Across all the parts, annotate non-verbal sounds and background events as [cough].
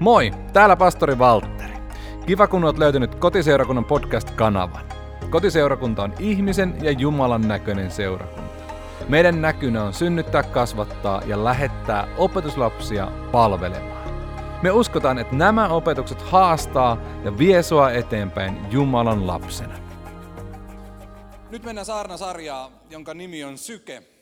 Moi, täällä pastori Valtteri. Kiva kun olet löytänyt Kotiseurakunnan podcast-kanavan. Kotiseurakunta on ihmisen ja Jumalan näköinen seurakunta. Meidän näkynä on synnyttää, kasvattaa ja lähettää opetuslapsia palvelemaan. Me uskotaan, että nämä opetukset haastaa ja vie sua eteenpäin Jumalan lapsena. Nyt mennään saarnasarjaa, jonka nimi on Syke.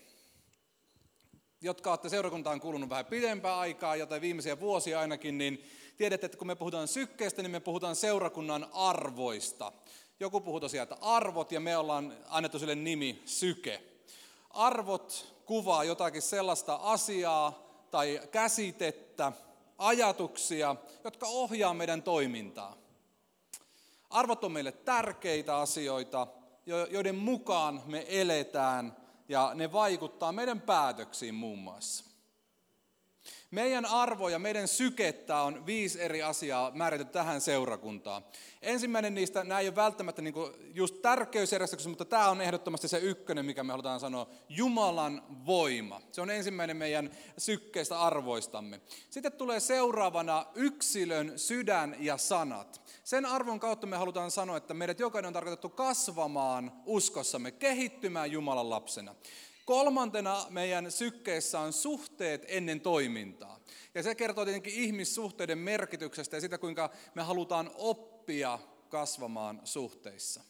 Jotka olette seurakuntaan kuulunut vähän pidempää aikaa, joten viimeisiä vuosia ainakin, niin tiedätte, että kun me puhutaan sykkeestä, niin me puhutaan seurakunnan arvoista. Joku puhuu tosiaan, että arvot, ja me ollaan annettu sille nimi Syke. Arvot kuvaa jotakin sellaista asiaa tai käsitettä, ajatuksia, jotka ohjaa meidän toimintaa. Arvot on meille tärkeitä asioita, joiden mukaan me eletään ja ne vaikuttaa meidän päätöksiin muun muassa. Meidän arvo ja meidän sykettä on viisi eri asiaa määrätty tähän seurakuntaan. Ensimmäinen niistä, nämä ei ole välttämättä niin just tärkeysjärjestyksessä, mutta tämä on ehdottomasti se ykkönen, mikä me halutaan sanoa, Jumalan voima. Se on ensimmäinen meidän sykkeistä arvoistamme. Sitten tulee seuraavana yksilön sydän ja sanat. Sen arvon kautta me halutaan sanoa, että meidät jokainen on tarkoitettu kasvamaan uskossamme, kehittymään Jumalan lapsena. Kolmantena meidän sykkeessä on suhteet ennen toimintaa. Ja se kertoo tietenkin ihmissuhteiden merkityksestä ja sitä, kuinka me halutaan oppia kasvamaan suhteissa.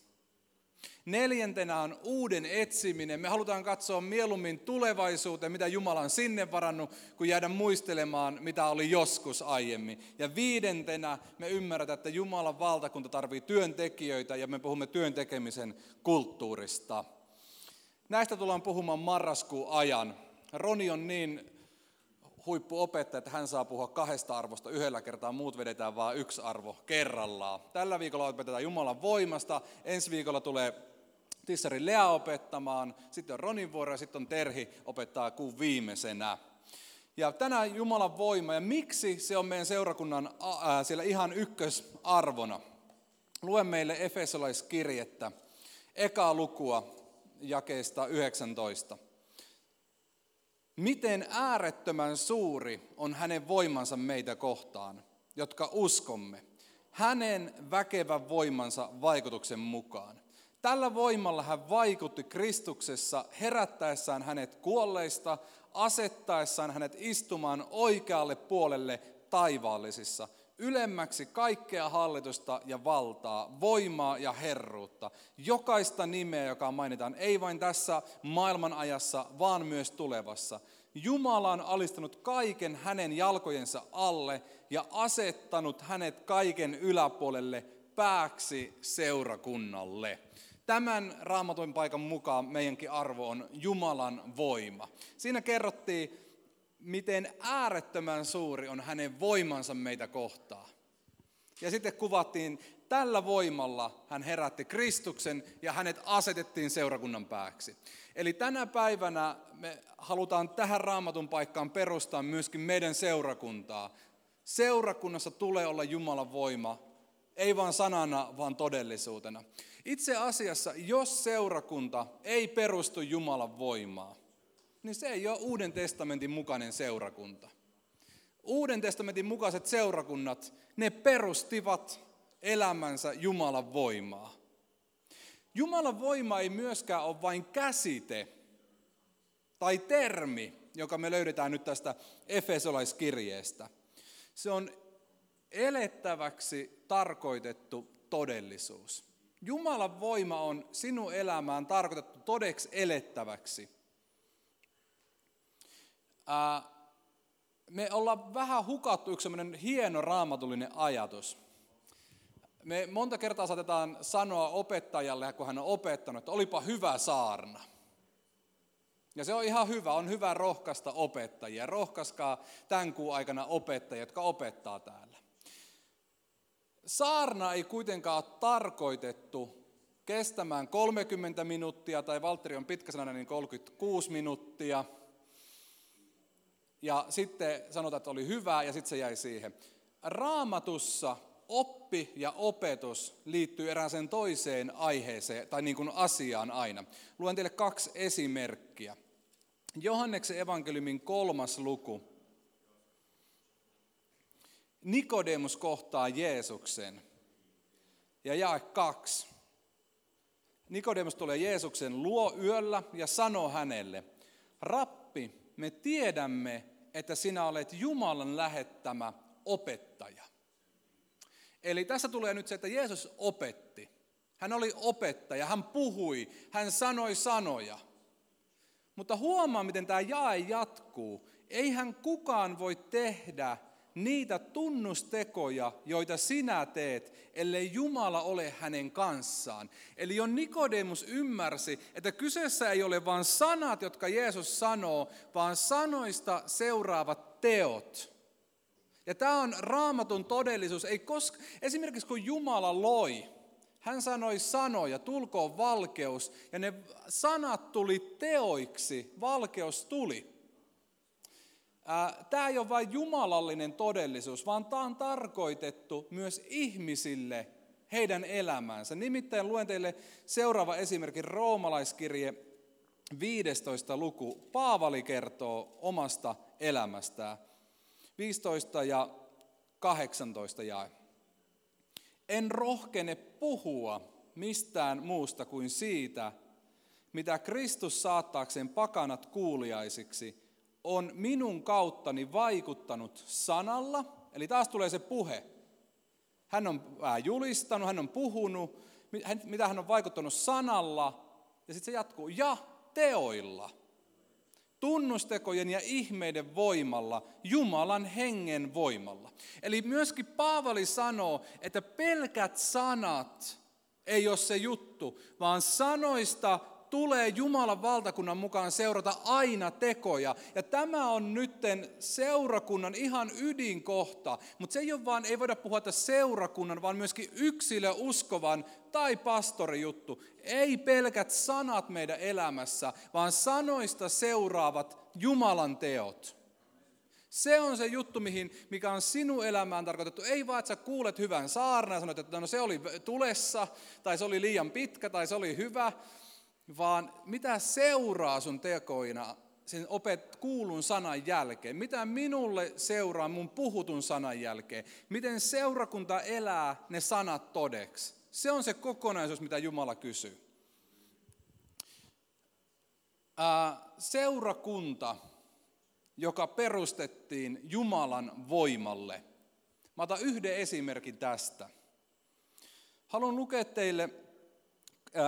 Neljäntenä on uuden etsiminen. Me halutaan katsoa mieluummin tulevaisuuteen, mitä Jumala on sinne varannut, kuin jäädä muistelemaan, mitä oli joskus aiemmin. Ja viidentenä me ymmärrämme, että Jumalan valtakunta tarvitsee työntekijöitä ja me puhumme työntekemisen kulttuurista. Näistä tullaan puhumaan marraskuun ajan. Roni on niin huippuopettaja, että hän saa puhua kahdesta arvosta yhdellä kertaa, muut vedetään vain yksi arvo kerrallaan. Tällä viikolla opetetaan Jumalan voimasta, ensi viikolla tulee Tissari Lea opettamaan, sitten on Ronin vuoro ja sitten on Terhi opettaa kuun viimeisenä. Ja tänään Jumalan voima, ja miksi se on meidän seurakunnan ää, siellä ihan ykkösarvona? Luen meille Efesolaiskirjettä, ekaa lukua, jakeesta 19. Miten äärettömän suuri on hänen voimansa meitä kohtaan, jotka uskomme, hänen väkevän voimansa vaikutuksen mukaan. Tällä voimalla hän vaikutti Kristuksessa herättäessään hänet kuolleista, asettaessaan hänet istumaan oikealle puolelle taivaallisissa – ylemmäksi kaikkea hallitusta ja valtaa, voimaa ja herruutta. Jokaista nimeä, joka mainitaan, ei vain tässä maailman ajassa, vaan myös tulevassa. Jumala on alistanut kaiken hänen jalkojensa alle ja asettanut hänet kaiken yläpuolelle pääksi seurakunnalle. Tämän raamatun paikan mukaan meidänkin arvo on Jumalan voima. Siinä kerrottiin miten äärettömän suuri on hänen voimansa meitä kohtaan. Ja sitten kuvattiin, tällä voimalla hän herätti Kristuksen ja hänet asetettiin seurakunnan pääksi. Eli tänä päivänä me halutaan tähän raamatun paikkaan perustaa myöskin meidän seurakuntaa. Seurakunnassa tulee olla Jumalan voima, ei vain sanana, vaan todellisuutena. Itse asiassa, jos seurakunta ei perustu Jumalan voimaan, niin se ei ole Uuden testamentin mukainen seurakunta. Uuden testamentin mukaiset seurakunnat, ne perustivat elämänsä Jumalan voimaa. Jumalan voima ei myöskään ole vain käsite tai termi, joka me löydetään nyt tästä Efesolaiskirjeestä. Se on elettäväksi tarkoitettu todellisuus. Jumalan voima on sinun elämään tarkoitettu todeksi elettäväksi me ollaan vähän hukattu yksi sellainen hieno raamatullinen ajatus. Me monta kertaa saatetaan sanoa opettajalle, kun hän on opettanut, että olipa hyvä saarna. Ja se on ihan hyvä, on hyvä rohkaista opettajia. Rohkaiskaa tämän kuun aikana opettajia, jotka opettaa täällä. Saarna ei kuitenkaan ole tarkoitettu kestämään 30 minuuttia, tai Valtteri on pitkäsanainen, niin 36 minuuttia – ja sitten sanotaan, että oli hyvä ja sitten se jäi siihen. Raamatussa oppi ja opetus liittyy erääseen toiseen aiheeseen tai niin kuin asiaan aina. Luen teille kaksi esimerkkiä. Johanneksen evankeliumin kolmas luku. Nikodemus kohtaa Jeesuksen. Ja jae kaksi. Nikodemus tulee Jeesuksen luo yöllä ja sanoo hänelle, Rappi, me tiedämme, että sinä olet Jumalan lähettämä opettaja. Eli tässä tulee nyt se, että Jeesus opetti. Hän oli opettaja, hän puhui, hän sanoi sanoja. Mutta huomaa, miten tämä jae jatkuu. Eihän kukaan voi tehdä niitä tunnustekoja, joita sinä teet, ellei Jumala ole hänen kanssaan. Eli jo Nikodemus ymmärsi, että kyseessä ei ole vain sanat, jotka Jeesus sanoo, vaan sanoista seuraavat teot. Ja tämä on raamatun todellisuus. Ei koska, esimerkiksi kun Jumala loi, hän sanoi sanoja, tulkoon valkeus, ja ne sanat tuli teoiksi, valkeus tuli. Tämä ei ole vain jumalallinen todellisuus, vaan tämä on tarkoitettu myös ihmisille heidän elämäänsä. Nimittäin luen teille seuraava esimerkki, roomalaiskirje 15. luku. Paavali kertoo omasta elämästään. 15 ja 18 jae. En rohkene puhua mistään muusta kuin siitä, mitä Kristus saattaakseen pakanat kuuliaisiksi, on minun kauttani vaikuttanut sanalla, eli taas tulee se puhe. Hän on julistanut, hän on puhunut, mitä hän on vaikuttanut sanalla, ja sitten se jatkuu, ja teoilla – tunnustekojen ja ihmeiden voimalla, Jumalan hengen voimalla. Eli myöskin Paavali sanoo, että pelkät sanat ei ole se juttu, vaan sanoista tulee Jumalan valtakunnan mukaan seurata aina tekoja. Ja tämä on nytten seurakunnan ihan ydinkohta. Mutta se ei ole vaan, ei voida puhua, että seurakunnan, vaan myöskin yksilö uskovan tai pastori juttu. Ei pelkät sanat meidän elämässä, vaan sanoista seuraavat Jumalan teot. Se on se juttu, mihin, mikä on sinun elämään tarkoitettu. Ei vaan, että sä kuulet hyvän saarnan ja sanot, että no se oli tulessa, tai se oli liian pitkä, tai se oli hyvä, vaan mitä seuraa sun tekoina sen opet kuulun sanan jälkeen? Mitä minulle seuraa mun puhutun sanan jälkeen? Miten seurakunta elää ne sanat todeksi? Se on se kokonaisuus, mitä Jumala kysyy. seurakunta, joka perustettiin Jumalan voimalle. Mä otan yhden esimerkin tästä. Haluan lukea teille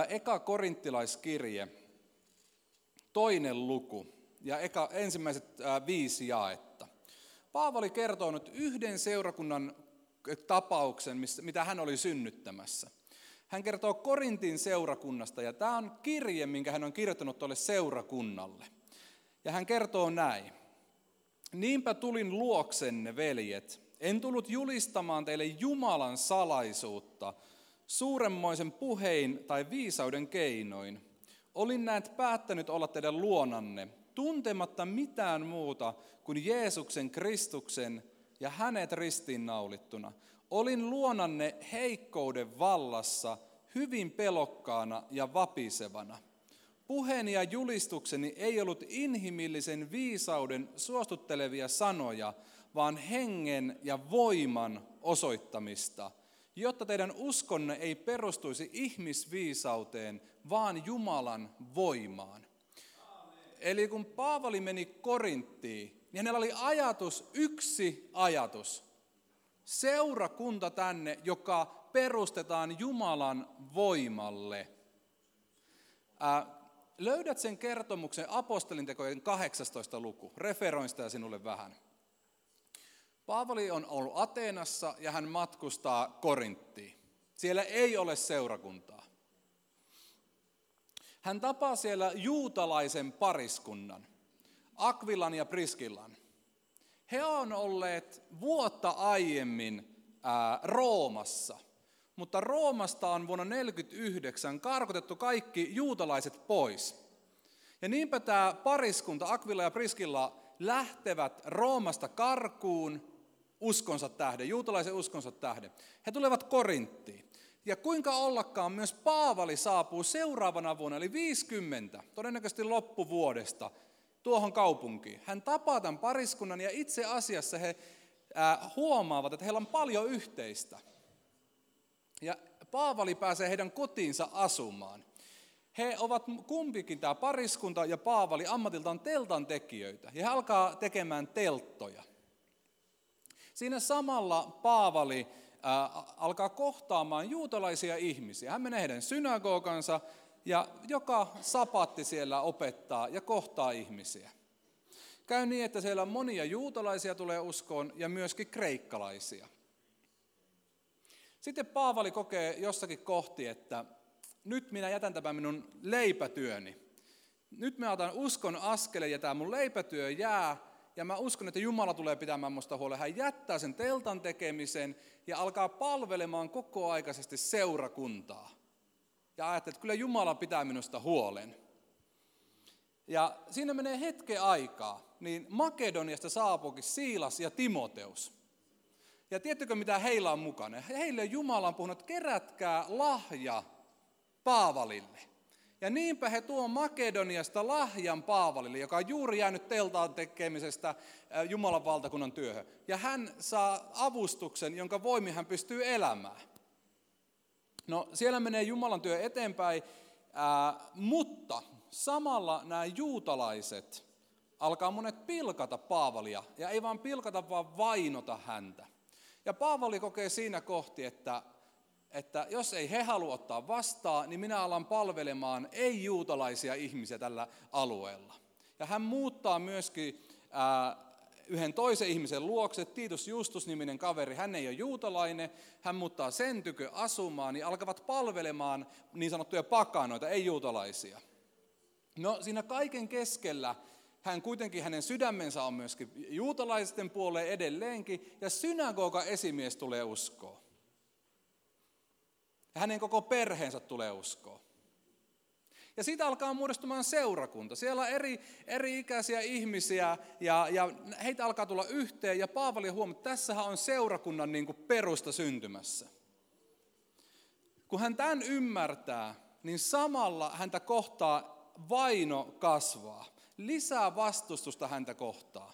eka korinttilaiskirje, toinen luku ja eka, ensimmäiset viisi jaetta. Paavali kertoo nyt yhden seurakunnan tapauksen, mitä hän oli synnyttämässä. Hän kertoo Korintin seurakunnasta ja tämä on kirje, minkä hän on kirjoittanut tuolle seurakunnalle. Ja hän kertoo näin. Niinpä tulin luoksenne, veljet. En tullut julistamaan teille Jumalan salaisuutta, suuremmoisen puhein tai viisauden keinoin. Olin näet päättänyt olla teidän luonanne, tuntematta mitään muuta kuin Jeesuksen Kristuksen ja hänet ristiinnaulittuna. Olin luonanne heikkouden vallassa, hyvin pelokkaana ja vapisevana. Puheeni ja julistukseni ei ollut inhimillisen viisauden suostuttelevia sanoja, vaan hengen ja voiman osoittamista – jotta teidän uskonne ei perustuisi ihmisviisauteen, vaan Jumalan voimaan. Amen. Eli kun Paavali meni Korinttiin, niin hänellä oli ajatus, yksi ajatus. Seurakunta tänne, joka perustetaan Jumalan voimalle. Ää, löydät sen kertomuksen apostelintekojen 18. luku. Referoin sitä sinulle vähän. Paavali on ollut Ateenassa ja hän matkustaa Korinttiin. Siellä ei ole seurakuntaa. Hän tapaa siellä juutalaisen pariskunnan, Akvilan ja Priskillan. He on olleet vuotta aiemmin ää, Roomassa, mutta Roomasta on vuonna 1949 karkotettu kaikki juutalaiset pois. Ja niinpä tämä pariskunta, Akvila ja Priskilla, lähtevät Roomasta karkuun uskonsa tähden, juutalaisen uskonsa tähden. He tulevat Korinttiin. Ja kuinka ollakaan myös Paavali saapuu seuraavana vuonna, eli 50, todennäköisesti loppuvuodesta, tuohon kaupunkiin. Hän tapaa tämän pariskunnan ja itse asiassa he huomaavat, että heillä on paljon yhteistä. Ja Paavali pääsee heidän kotiinsa asumaan. He ovat kumpikin, tämä pariskunta ja Paavali, ammatiltaan teltan tekijöitä. Ja he alkaa tekemään telttoja. Siinä samalla Paavali äh, alkaa kohtaamaan juutalaisia ihmisiä. Hän menee heidän synagogansa ja joka sapatti siellä opettaa ja kohtaa ihmisiä. Käy niin, että siellä monia juutalaisia tulee uskoon ja myöskin kreikkalaisia. Sitten Paavali kokee jossakin kohti, että nyt minä jätän tämän minun leipätyöni. Nyt mä otan uskon askeleen ja tämä mun leipätyö jää ja mä uskon, että Jumala tulee pitämään musta huolen. Hän jättää sen teltan tekemisen ja alkaa palvelemaan koko aikaisesti seurakuntaa. Ja ajattelee, että kyllä Jumala pitää minusta huolen. Ja siinä menee hetken aikaa, niin Makedoniasta saapuukin Siilas ja Timoteus. Ja tiedättekö mitä heillä on mukana? Heille Jumala on puhunut, että kerätkää lahja Paavalille. Ja niinpä he tuo Makedoniasta lahjan Paavalille, joka on juuri jäänyt teltaan tekemisestä Jumalan valtakunnan työhön. Ja hän saa avustuksen, jonka voimin hän pystyy elämään. No siellä menee Jumalan työ eteenpäin, ää, mutta samalla nämä juutalaiset alkaa monet pilkata Paavalia. Ja ei vaan pilkata, vaan vainota häntä. Ja Paavali kokee siinä kohti, että, että jos ei he halua ottaa vastaan, niin minä alan palvelemaan ei-juutalaisia ihmisiä tällä alueella. Ja hän muuttaa myöskin ää, yhden toisen ihmisen luokse, Tiitus Justus-niminen kaveri, hän ei ole juutalainen, hän muuttaa sen tykö asumaan, niin alkavat palvelemaan niin sanottuja pakanoita, ei-juutalaisia. No siinä kaiken keskellä hän kuitenkin, hänen sydämensä on myöskin juutalaisten puoleen edelleenkin, ja synagoga esimies tulee uskoa. Ja hänen koko perheensä tulee uskoa. Ja siitä alkaa muodostumaan seurakunta. Siellä on eri, eri ikäisiä ihmisiä ja, ja heitä alkaa tulla yhteen. Ja Paavali huomaa, että tässähän on seurakunnan niin kuin perusta syntymässä. Kun hän tämän ymmärtää, niin samalla häntä kohtaa vaino kasvaa lisää vastustusta häntä kohtaa.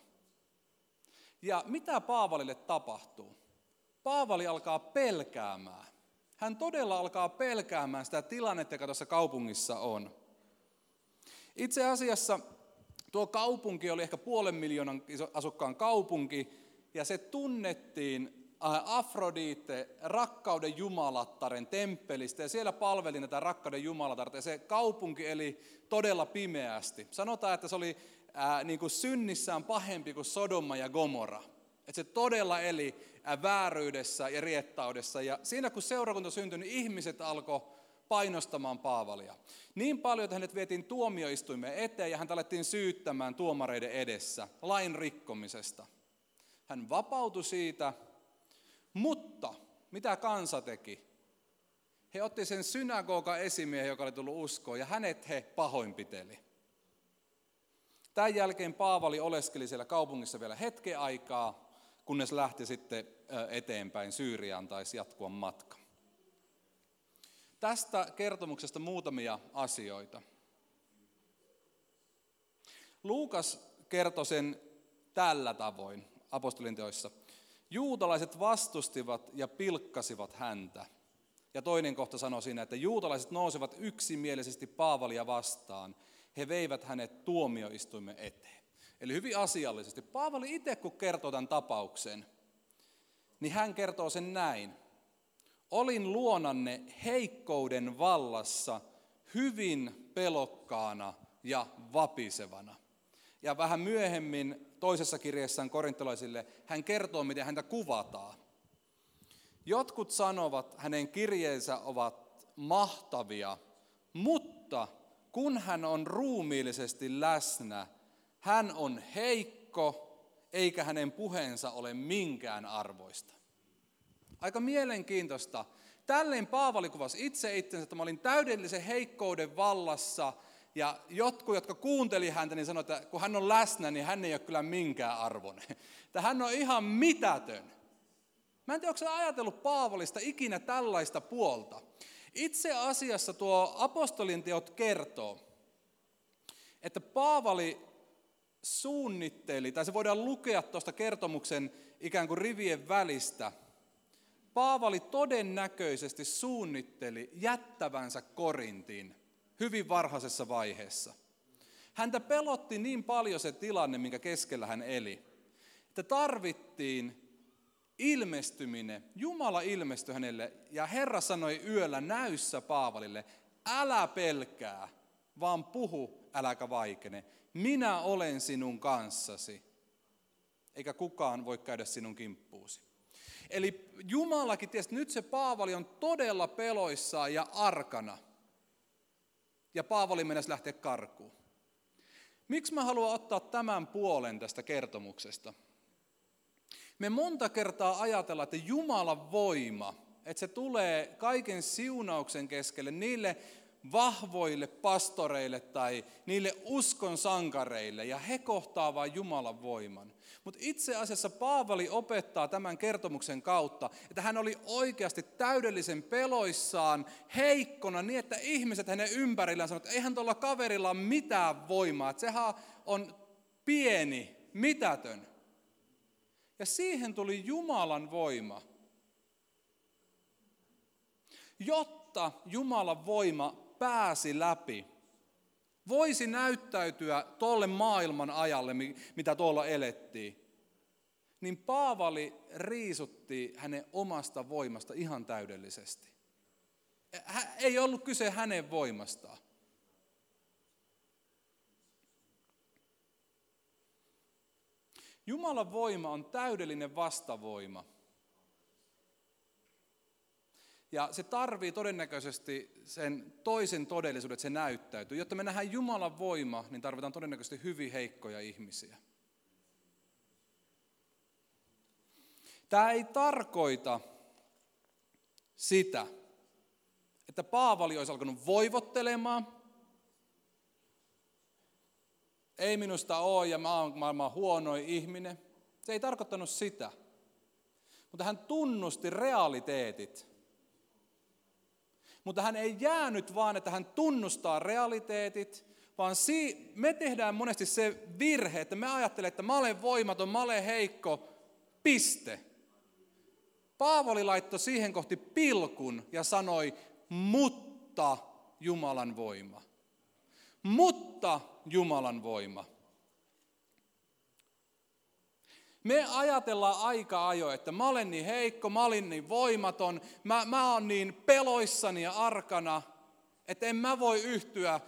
Ja mitä Paavalille tapahtuu? Paavali alkaa pelkäämään. Hän todella alkaa pelkäämään sitä tilannetta, joka tuossa kaupungissa on. Itse asiassa tuo kaupunki oli ehkä puolen miljoonan asukkaan kaupunki, ja se tunnettiin Afrodite, rakkauden jumalattaren temppelistä, ja siellä palveli näitä rakkauden jumalatarta, ja se kaupunki eli todella pimeästi. Sanotaan, että se oli ää, niin kuin synnissään pahempi kuin Sodoma ja Gomorra. Että se todella eli ää, vääryydessä ja riettaudessa, ja siinä kun seurakunta syntyi, niin ihmiset alkoi painostamaan Paavalia. Niin paljon, että hänet vietiin tuomioistuimeen eteen, ja hän alettiin syyttämään tuomareiden edessä lain rikkomisesta. Hän vapautui siitä, mutta mitä kansa teki? He otti sen synagoga esimiehen, joka oli tullut uskoon, ja hänet he pahoinpiteli. Tämän jälkeen Paavali oleskeli siellä kaupungissa vielä hetken aikaa, kunnes lähti sitten eteenpäin Syyriaan taisi jatkua matka. Tästä kertomuksesta muutamia asioita. Luukas kertoi sen tällä tavoin apostolin teoissa. Juutalaiset vastustivat ja pilkkasivat häntä. Ja toinen kohta sanoi siinä, että juutalaiset nousivat yksimielisesti Paavalia vastaan. He veivät hänet tuomioistuimen eteen. Eli hyvin asiallisesti. Paavali itse kun kertoo tämän tapauksen, niin hän kertoo sen näin. Olin luonanne heikkouden vallassa hyvin pelokkaana ja vapisevana. Ja vähän myöhemmin toisessa kirjassaan korintolaisille hän kertoo, miten häntä kuvataan. Jotkut sanovat, hänen kirjeensä ovat mahtavia, mutta kun hän on ruumiillisesti läsnä, hän on heikko, eikä hänen puheensa ole minkään arvoista. Aika mielenkiintoista. Tälleen Paavali kuvasi itse itsensä, että mä olin täydellisen heikkouden vallassa, ja jotkut, jotka kuunteli häntä, niin sanoivat, että kun hän on läsnä, niin hän ei ole kyllä minkään arvoinen. [laughs] Että hän on ihan mitätön. Mä en tiedä, onko ajatellut Paavolista ikinä tällaista puolta. Itse asiassa tuo apostolin teot kertoo, että Paavali suunnitteli, tai se voidaan lukea tuosta kertomuksen ikään kuin rivien välistä. Paavali todennäköisesti suunnitteli jättävänsä Korintiin hyvin varhaisessa vaiheessa. Häntä pelotti niin paljon se tilanne, minkä keskellä hän eli, että tarvittiin ilmestyminen. Jumala ilmestyi hänelle ja Herra sanoi yöllä näyssä Paavalille, älä pelkää, vaan puhu, äläkä vaikene. Minä olen sinun kanssasi, eikä kukaan voi käydä sinun kimppuusi. Eli Jumalakin että nyt se Paavali on todella peloissaan ja arkana. Ja Paavali mennessä lähteä karkuun. Miksi mä haluan ottaa tämän puolen tästä kertomuksesta? Me monta kertaa ajatellaan, että Jumalan voima, että se tulee kaiken siunauksen keskelle niille vahvoille pastoreille tai niille uskon sankareille ja he kohtaa vain Jumalan voiman. Mutta itse asiassa Paavali opettaa tämän kertomuksen kautta, että hän oli oikeasti täydellisen peloissaan, heikkona, niin että ihmiset hänen ympärillään sanoivat, että eihän tuolla kaverilla ole mitään voimaa, että sehän on pieni, mitätön. Ja siihen tuli Jumalan voima. Jotta Jumalan voima pääsi läpi, voisi näyttäytyä tuolle maailman ajalle, mitä tuolla elettiin, niin Paavali riisutti hänen omasta voimasta ihan täydellisesti. Ei ollut kyse hänen voimastaan. Jumalan voima on täydellinen vastavoima. Ja se tarvii todennäköisesti sen toisen todellisuuden, että se näyttäytyy. Jotta me nähdään Jumalan voima, niin tarvitaan todennäköisesti hyvin heikkoja ihmisiä. Tämä ei tarkoita sitä, että Paavali olisi alkanut voivottelemaan. Ei minusta ole ja mä oon maailman huonoin ihminen. Se ei tarkoittanut sitä. Mutta hän tunnusti realiteetit mutta hän ei jäänyt vaan, että hän tunnustaa realiteetit, vaan si- me tehdään monesti se virhe, että me ajattelemme, että mä olen voimaton, mä olen heikko, piste. Paavali laittoi siihen kohti pilkun ja sanoi, mutta Jumalan voima. Mutta Jumalan voima. Me ajatellaan aika ajo, että mä olen niin heikko, mä olin niin voimaton, mä, mä oon niin peloissani ja arkana, että en mä voi yhtyä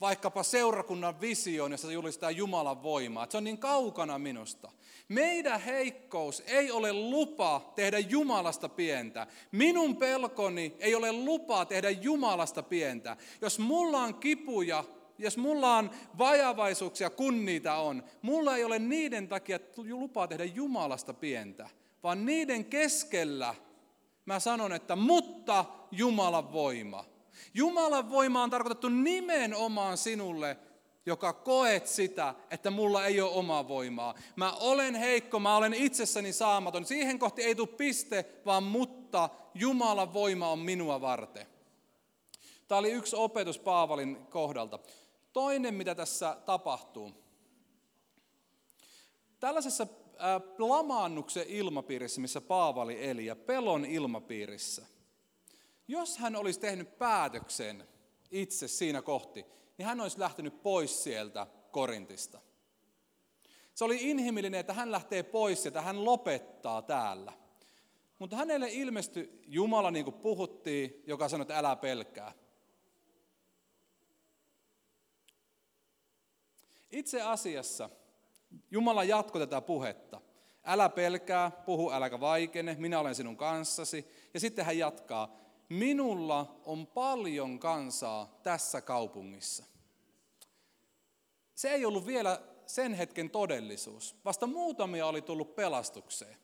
vaikkapa seurakunnan visioon, jossa julistaa Jumalan voimaa. Että se on niin kaukana minusta. Meidän heikkous ei ole lupa tehdä Jumalasta pientä. Minun pelkoni ei ole lupa tehdä Jumalasta pientä. Jos mulla on kipuja, jos mulla on vajavaisuuksia, kun niitä on, mulla ei ole niiden takia lupaa tehdä Jumalasta pientä, vaan niiden keskellä mä sanon, että mutta Jumalan voima. Jumalan voima on tarkoitettu nimenomaan sinulle, joka koet sitä, että mulla ei ole omaa voimaa. Mä olen heikko, mä olen itsessäni saamaton. Siihen kohti ei tule piste, vaan mutta Jumalan voima on minua varten. Tämä oli yksi opetus Paavalin kohdalta. Toinen, mitä tässä tapahtuu. Tällaisessa lamaannuksen ilmapiirissä, missä Paavali eli, ja pelon ilmapiirissä, jos hän olisi tehnyt päätöksen itse siinä kohti, niin hän olisi lähtenyt pois sieltä Korintista. Se oli inhimillinen, että hän lähtee pois sieltä, hän lopettaa täällä. Mutta hänelle ilmestyi Jumala, niin kuin puhuttiin, joka sanoi, että älä pelkää. Itse asiassa Jumala jatkoi tätä puhetta. Älä pelkää, puhu äläkä vaikene, minä olen sinun kanssasi. Ja sitten hän jatkaa, minulla on paljon kansaa tässä kaupungissa. Se ei ollut vielä sen hetken todellisuus. Vasta muutamia oli tullut pelastukseen.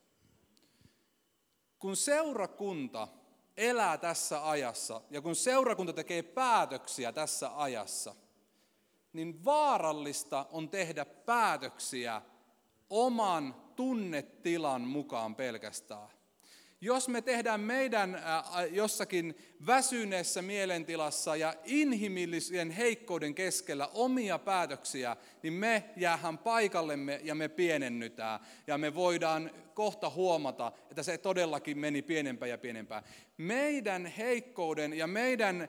Kun seurakunta elää tässä ajassa ja kun seurakunta tekee päätöksiä tässä ajassa – niin vaarallista on tehdä päätöksiä oman tunnetilan mukaan pelkästään. Jos me tehdään meidän jossakin väsyneessä mielentilassa ja inhimillisen heikkouden keskellä omia päätöksiä, niin me jäähän paikallemme ja me pienennytään. Ja me voidaan kohta huomata, että se todellakin meni pienempään ja pienempään. Meidän heikkouden ja meidän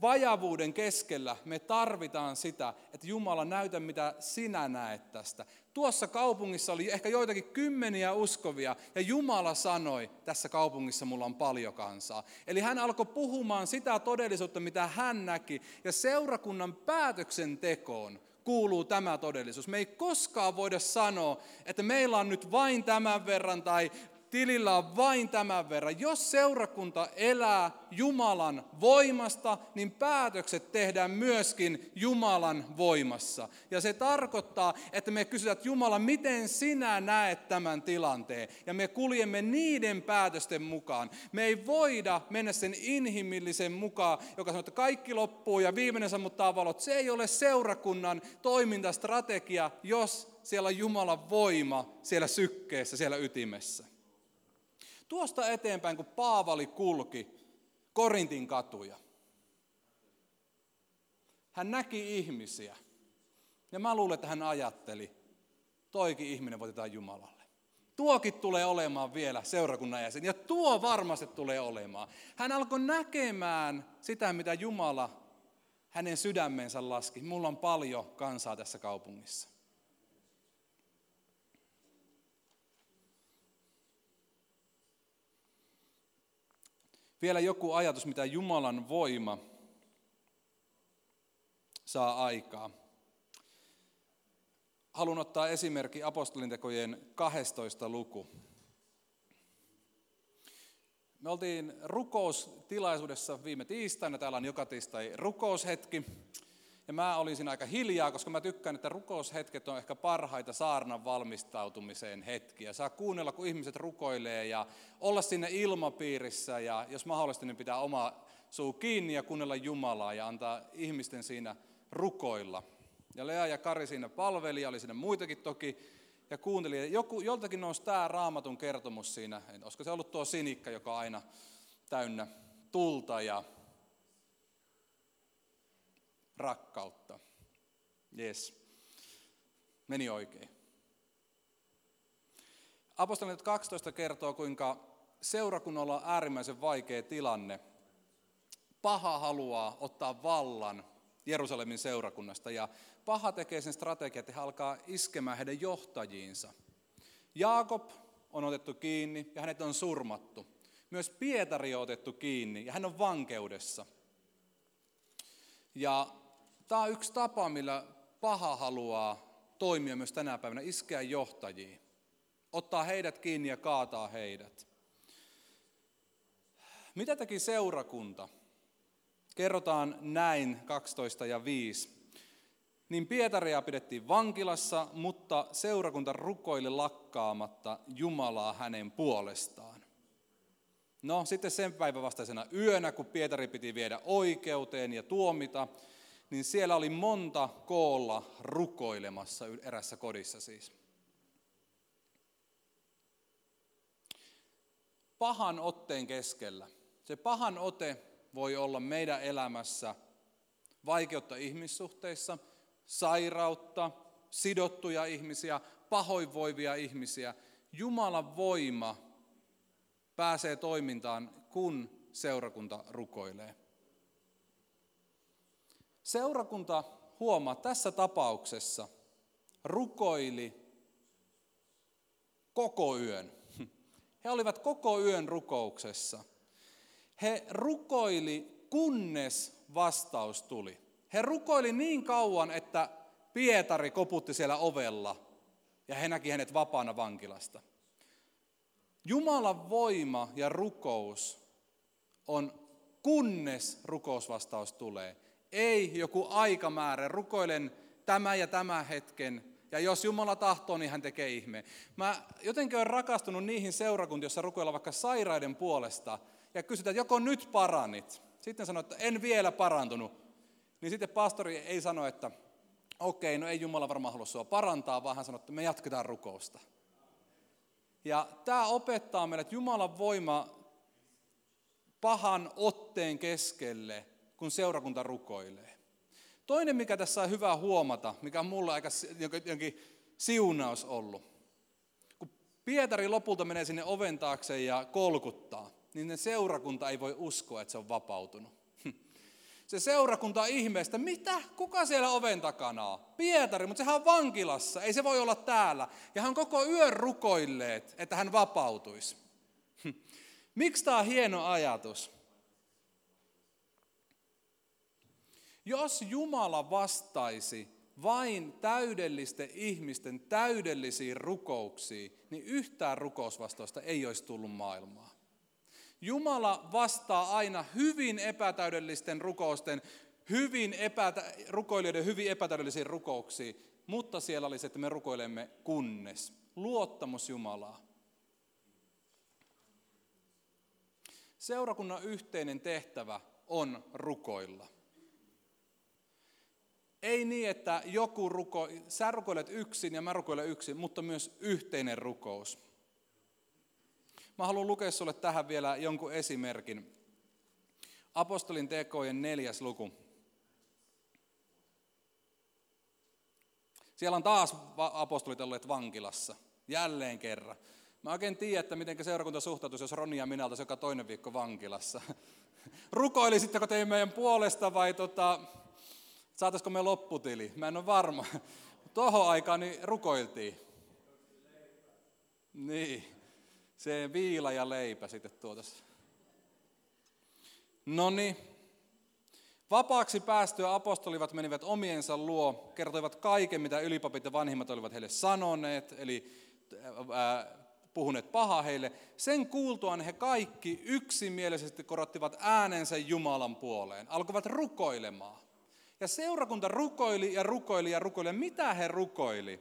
vajavuuden keskellä me tarvitaan sitä, että Jumala näytä mitä sinä näet tästä. Tuossa kaupungissa oli ehkä joitakin kymmeniä uskovia ja Jumala sanoi, tässä kaupungissa mulla on paljon kansaa. Eli hän alkoi puhumaan sitä todellisuutta, mitä hän näki ja seurakunnan päätöksentekoon kuuluu tämä todellisuus. Me ei koskaan voida sanoa, että meillä on nyt vain tämän verran tai tilillä on vain tämän verran. Jos seurakunta elää Jumalan voimasta, niin päätökset tehdään myöskin Jumalan voimassa. Ja se tarkoittaa, että me kysytään, että Jumala, miten sinä näet tämän tilanteen? Ja me kuljemme niiden päätösten mukaan. Me ei voida mennä sen inhimillisen mukaan, joka sanoo, että kaikki loppuu ja viimeinen sammuttaa valot. Se ei ole seurakunnan toimintastrategia, jos siellä on Jumalan voima siellä sykkeessä, siellä ytimessä. Tuosta eteenpäin, kun Paavali kulki Korintin katuja, hän näki ihmisiä. Ja mä luulen, että hän ajatteli, toikin ihminen voitetaan Jumalalle. Tuokin tulee olemaan vielä seurakunnan jäsen, ja tuo varmasti tulee olemaan. Hän alkoi näkemään sitä, mitä Jumala hänen sydämensä laski. Mulla on paljon kansaa tässä kaupungissa. Vielä joku ajatus, mitä Jumalan voima saa aikaa. Haluan ottaa esimerkki apostolintekojen 12 luku. Me oltiin rukoustilaisuudessa viime tiistaina, täällä on joka tiistai rukoushetki. Ja mä olisin aika hiljaa, koska mä tykkään, että rukoushetket on ehkä parhaita saarnan valmistautumiseen hetkiä. Saa kuunnella, kun ihmiset rukoilee ja olla sinne ilmapiirissä ja jos mahdollista, niin pitää oma suu kiinni ja kuunnella Jumalaa ja antaa ihmisten siinä rukoilla. Ja Lea ja Kari siinä palveli, oli siinä muitakin toki, ja kuunteli. Joku, joltakin nousi tämä raamatun kertomus siinä, olisiko se ollut tuo sinikka, joka on aina täynnä tulta ja rakkautta. Yes. Meni oikein. Apostolit 12 kertoo, kuinka seurakunnalla on äärimmäisen vaikea tilanne. Paha haluaa ottaa vallan Jerusalemin seurakunnasta ja paha tekee sen strategian, että he alkaa iskemään heidän johtajiinsa. Jaakob on otettu kiinni ja hänet on surmattu. Myös Pietari on otettu kiinni ja hän on vankeudessa. Ja Tämä on yksi tapa, millä paha haluaa toimia myös tänä päivänä, iskeä johtajiin. Ottaa heidät kiinni ja kaataa heidät. Mitä teki seurakunta? Kerrotaan näin 12 ja 5. Niin Pietaria pidettiin vankilassa, mutta seurakunta rukoili lakkaamatta Jumalaa hänen puolestaan. No sitten sen päivän vastaisena yönä, kun Pietari piti viedä oikeuteen ja tuomita, niin siellä oli monta koolla rukoilemassa erässä kodissa siis. Pahan otteen keskellä. Se pahan ote voi olla meidän elämässä vaikeutta ihmissuhteissa, sairautta, sidottuja ihmisiä, pahoinvoivia ihmisiä. Jumalan voima pääsee toimintaan, kun seurakunta rukoilee. Seurakunta huomaa tässä tapauksessa rukoili koko yön. He olivat koko yön rukouksessa. He rukoili, kunnes vastaus tuli. He rukoili niin kauan, että Pietari koputti siellä ovella ja he näki hänet vapaana vankilasta. Jumalan voima ja rukous on kunnes rukousvastaus tulee. Ei joku aikamäärä. Rukoilen tämä ja tämä hetken. Ja jos Jumala tahtoo, niin hän tekee ihme. Mä jotenkin olen rakastunut niihin seurakuntiin, joissa rukoillaan vaikka sairaiden puolesta. Ja kysytään, että joko nyt parannit. Sitten sanoo, että en vielä parantunut. Niin sitten pastori ei sano, että okei, no ei Jumala varmaan halua sinua parantaa, vaan hän sanoo, että me jatketaan rukousta. Ja tämä opettaa meille, että Jumalan voima pahan otteen keskelle, kun seurakunta rukoilee. Toinen, mikä tässä on hyvä huomata, mikä on mulle aika jonkin siunaus ollut. Kun Pietari lopulta menee sinne oven taakse ja kolkuttaa, niin ne seurakunta ei voi uskoa, että se on vapautunut. [laughs] Se seurakunta ihmeestä, mitä? Kuka siellä oven takana on? Pietari, mutta sehän on vankilassa, ei se voi olla täällä. Ja hän koko yön rukoilleet, että hän vapautuisi. [laughs] Miksi tämä on hieno ajatus? Jos Jumala vastaisi vain täydellisten ihmisten täydellisiin rukouksiin, niin yhtään rukousvastausta ei olisi tullut maailmaan. Jumala vastaa aina hyvin epätäydellisten rukousten, hyvin epätä, rukoilijoiden hyvin epätäydellisiin rukouksiin, mutta siellä oli se, että me rukoilemme kunnes. Luottamus Jumalaa. Seurakunnan yhteinen tehtävä on rukoilla. Ei niin, että joku ruko, sä rukoilet yksin ja mä rukoilen yksin, mutta myös yhteinen rukous. Mä haluan lukea sulle tähän vielä jonkun esimerkin. Apostolin tekojen neljäs luku. Siellä on taas apostolit olleet vankilassa. Jälleen kerran. Mä oikein tiedän, että miten seurakunta suhtautuisi, jos Roni ja minä joka toinen viikko vankilassa. [laughs] Rukoilisitteko te meidän puolesta vai tota, saataisiko me lopputili? Mä en ole varma. Tuohon aikaan niin rukoiltiin. Niin, se viila ja leipä sitten tuotas. No niin. Vapaaksi päästyä apostolivat menivät omiensa luo, kertoivat kaiken, mitä ylipapit ja vanhimmat olivat heille sanoneet, eli puhuneet pahaa heille. Sen kuultuaan he kaikki yksimielisesti korottivat äänensä Jumalan puoleen, alkoivat rukoilemaan. Ja seurakunta rukoili ja rukoili ja rukoili. Ja mitä he rukoili?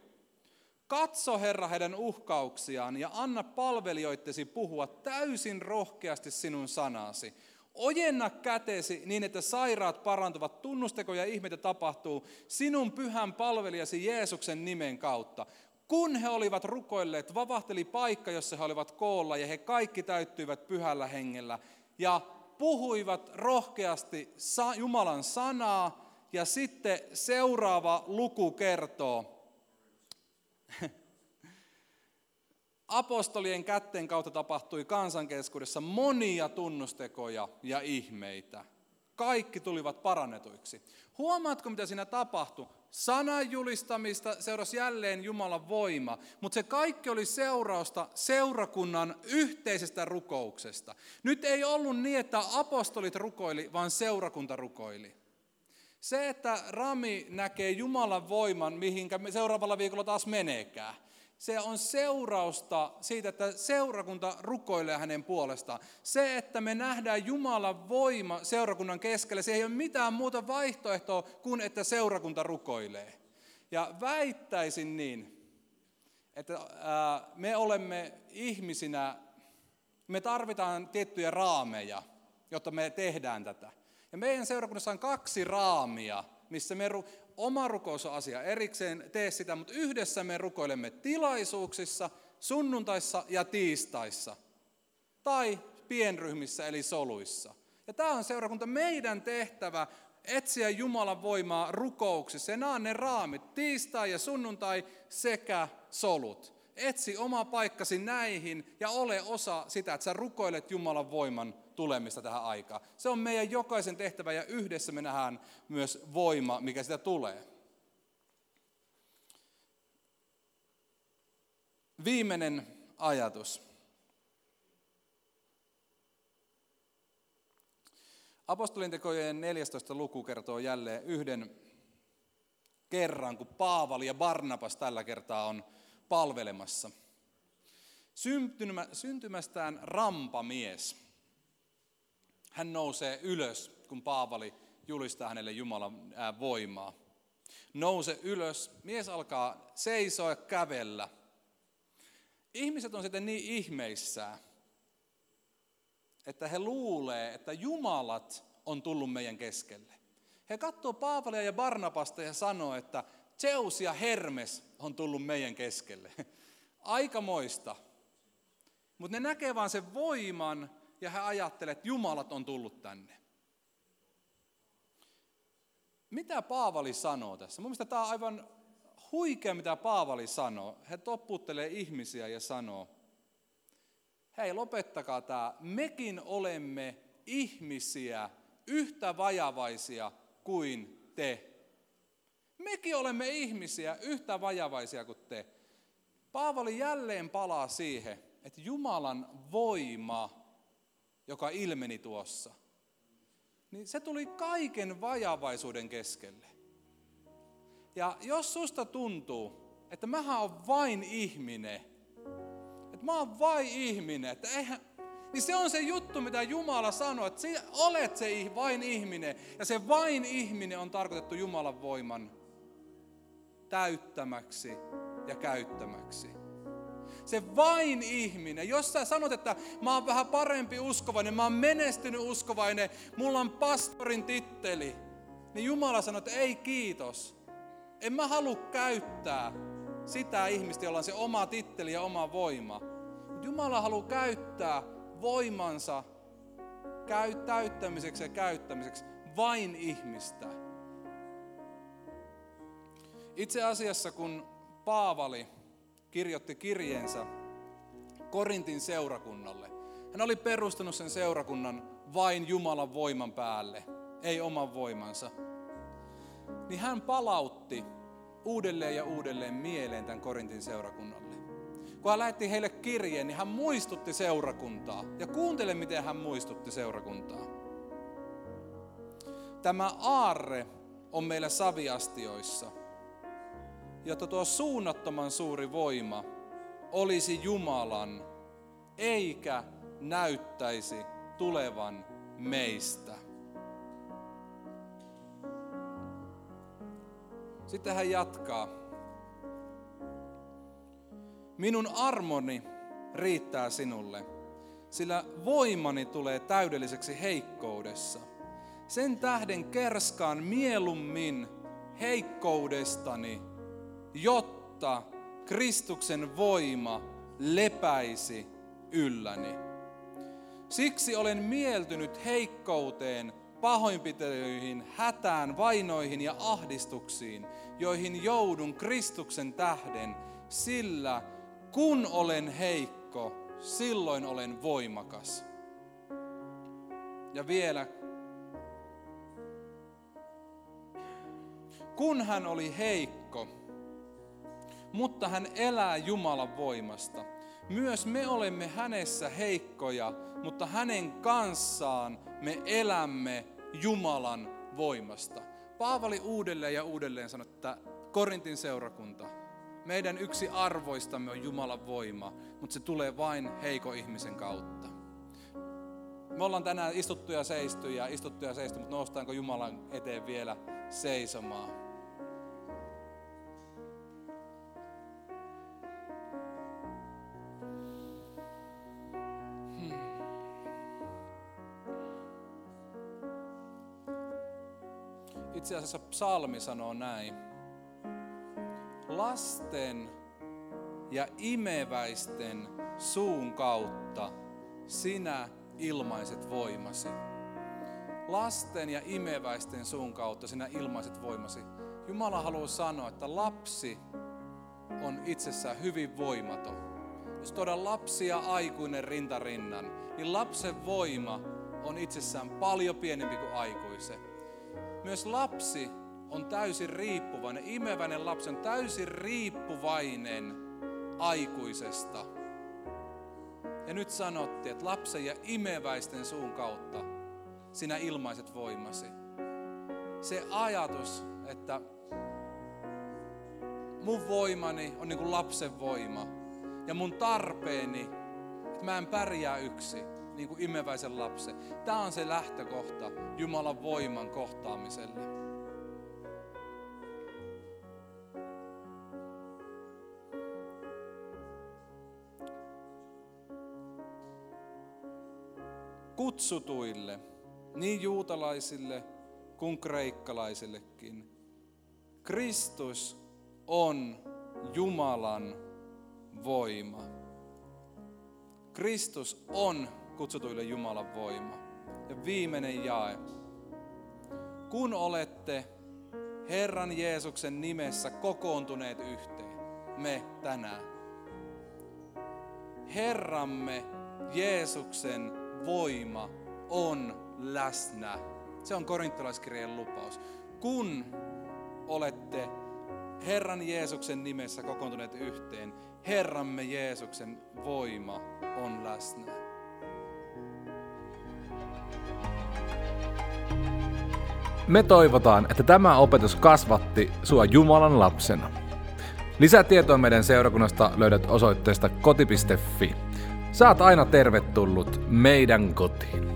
Katso Herra heidän uhkauksiaan ja anna palvelijoittesi puhua täysin rohkeasti sinun sanasi. Ojenna kätesi niin, että sairaat parantuvat, tunnustekoja ja ihmeitä tapahtuu sinun pyhän palvelijasi Jeesuksen nimen kautta. Kun he olivat rukoilleet, vavahteli paikka, jossa he olivat koolla, ja he kaikki täyttyivät pyhällä hengellä, ja puhuivat rohkeasti Jumalan sanaa, ja sitten seuraava luku kertoo, [laughs] apostolien kätten kautta tapahtui kansankeskuudessa monia tunnustekoja ja ihmeitä. Kaikki tulivat parannetuiksi. Huomaatko, mitä siinä tapahtui? Sanan julistamista seurasi jälleen Jumalan voima, mutta se kaikki oli seurausta seurakunnan yhteisestä rukouksesta. Nyt ei ollut niin, että apostolit rukoili, vaan seurakunta rukoili. Se, että Rami näkee Jumalan voiman, mihinkä seuraavalla viikolla taas meneekään, se on seurausta siitä, että seurakunta rukoilee hänen puolestaan. Se, että me nähdään Jumalan voima seurakunnan keskellä, se ei ole mitään muuta vaihtoehtoa kuin, että seurakunta rukoilee. Ja väittäisin niin, että me olemme ihmisinä, me tarvitaan tiettyjä raameja, jotta me tehdään tätä. Ja meidän seurakunnassa on kaksi raamia, missä me oma rukous on asia erikseen, tee sitä, mutta yhdessä me rukoilemme tilaisuuksissa, sunnuntaissa ja tiistaissa. Tai pienryhmissä eli soluissa. Ja tämä on seurakunta meidän tehtävä etsiä Jumalan voimaa rukouksissa. Ja nämä on ne raamit, tiistai ja sunnuntai sekä solut. Etsi oma paikkasi näihin ja ole osa sitä, että sä rukoilet Jumalan voiman tulemista tähän aikaan. Se on meidän jokaisen tehtävä ja yhdessä me nähdään myös voima, mikä sitä tulee. Viimeinen ajatus. Apostolintekojen 14. luku kertoo jälleen yhden kerran, kun Paavali ja Barnabas tällä kertaa on palvelemassa. Syntymästään rampamies hän nousee ylös, kun Paavali julistaa hänelle Jumalan voimaa. Nouse ylös, mies alkaa seisoa ja kävellä. Ihmiset on sitten niin ihmeissään, että he luulee, että Jumalat on tullut meidän keskelle. He katsoo Paavalia ja Barnabasta ja sanoo, että Zeus ja Hermes on tullut meidän keskelle. [laughs] Aikamoista. Mutta ne näkee vaan sen voiman ja he ajattelevat, että Jumalat on tullut tänne. Mitä Paavali sanoo tässä? Mun mielestä tämä on aivan huikea, mitä Paavali sanoo. He topputtelee ihmisiä ja sanoo, hei lopettakaa tämä, mekin olemme ihmisiä yhtä vajavaisia kuin te. Mekin olemme ihmisiä yhtä vajavaisia kuin te. Paavali jälleen palaa siihen, että Jumalan voima, joka ilmeni tuossa, niin se tuli kaiken vajavaisuuden keskelle. Ja jos susta tuntuu, että mä oon vain ihminen, että mä oon vain ihminen, että eihän, niin se on se juttu, mitä Jumala sanoo, että olet se vain ihminen. Ja se vain ihminen on tarkoitettu Jumalan voiman täyttämäksi ja käyttämäksi. Se vain ihminen, jos sä sanot, että mä oon vähän parempi uskovainen, mä oon menestynyt uskovainen, mulla on pastorin titteli, niin Jumala sanoo, että ei kiitos. En mä halua käyttää sitä ihmistä, jolla on se oma titteli ja oma voima. Jumala haluaa käyttää voimansa täyttämiseksi ja käyttämiseksi vain ihmistä. Itse asiassa kun Paavali kirjoitti kirjeensä Korintin seurakunnalle, hän oli perustanut sen seurakunnan vain Jumalan voiman päälle, ei oman voimansa. Niin hän palautti uudelleen ja uudelleen mieleen tämän Korintin seurakunnalle. Kun hän lähetti heille kirjeen, niin hän muistutti seurakuntaa. Ja kuuntele, miten hän muistutti seurakuntaa. Tämä aarre on meillä saviastioissa – jotta tuo suunnattoman suuri voima olisi Jumalan, eikä näyttäisi tulevan meistä. Sitten hän jatkaa. Minun armoni riittää sinulle, sillä voimani tulee täydelliseksi heikkoudessa. Sen tähden kerskaan mielummin heikkoudestani jotta Kristuksen voima lepäisi ylläni. Siksi olen mieltynyt heikkouteen, pahoinpitelyihin, hätään, vainoihin ja ahdistuksiin, joihin joudun Kristuksen tähden, sillä kun olen heikko, silloin olen voimakas. Ja vielä, kun hän oli heikko, mutta hän elää Jumalan voimasta. Myös me olemme hänessä heikkoja, mutta hänen kanssaan me elämme Jumalan voimasta. Paavali uudelleen ja uudelleen sanoi, että Korintin seurakunta, meidän yksi arvoistamme on Jumalan voima, mutta se tulee vain heiko ihmisen kautta. Me ollaan tänään istuttu ja seisty ja istuttu ja seisty, mutta noustaanko Jumalan eteen vielä seisomaan? Itse asiassa psalmi sanoo näin. Lasten ja imeväisten suun kautta sinä ilmaiset voimasi. Lasten ja imeväisten suun kautta sinä ilmaiset voimasi. Jumala haluaa sanoa, että lapsi on itsessään hyvin voimaton. Jos tuodaan lapsi ja aikuinen rintarinnan, niin lapsen voima on itsessään paljon pienempi kuin aikuisen. Myös lapsi on täysin riippuvainen, imeväinen lapsi on täysin riippuvainen aikuisesta. Ja nyt sanottiin, että lapsen ja imeväisten suun kautta sinä ilmaiset voimasi. Se ajatus, että mun voimani on niin kuin lapsen voima ja mun tarpeeni, että mä en pärjää yksin niin kuin imeväisen lapsen. Tämä on se lähtökohta Jumalan voiman kohtaamiselle. Kutsutuille, niin juutalaisille kuin kreikkalaisillekin, Kristus on Jumalan voima. Kristus on kutsutuille Jumalan voima. Ja viimeinen jae. Kun olette Herran Jeesuksen nimessä kokoontuneet yhteen, me tänään. Herramme Jeesuksen voima on läsnä. Se on korintolaiskirjeen lupaus. Kun olette Herran Jeesuksen nimessä kokoontuneet yhteen, Herramme Jeesuksen voima on läsnä. Me toivotaan, että tämä opetus kasvatti sua Jumalan lapsena. Lisätietoa meidän seurakunnasta löydät osoitteesta koti.fi. Saat aina tervetullut meidän kotiin.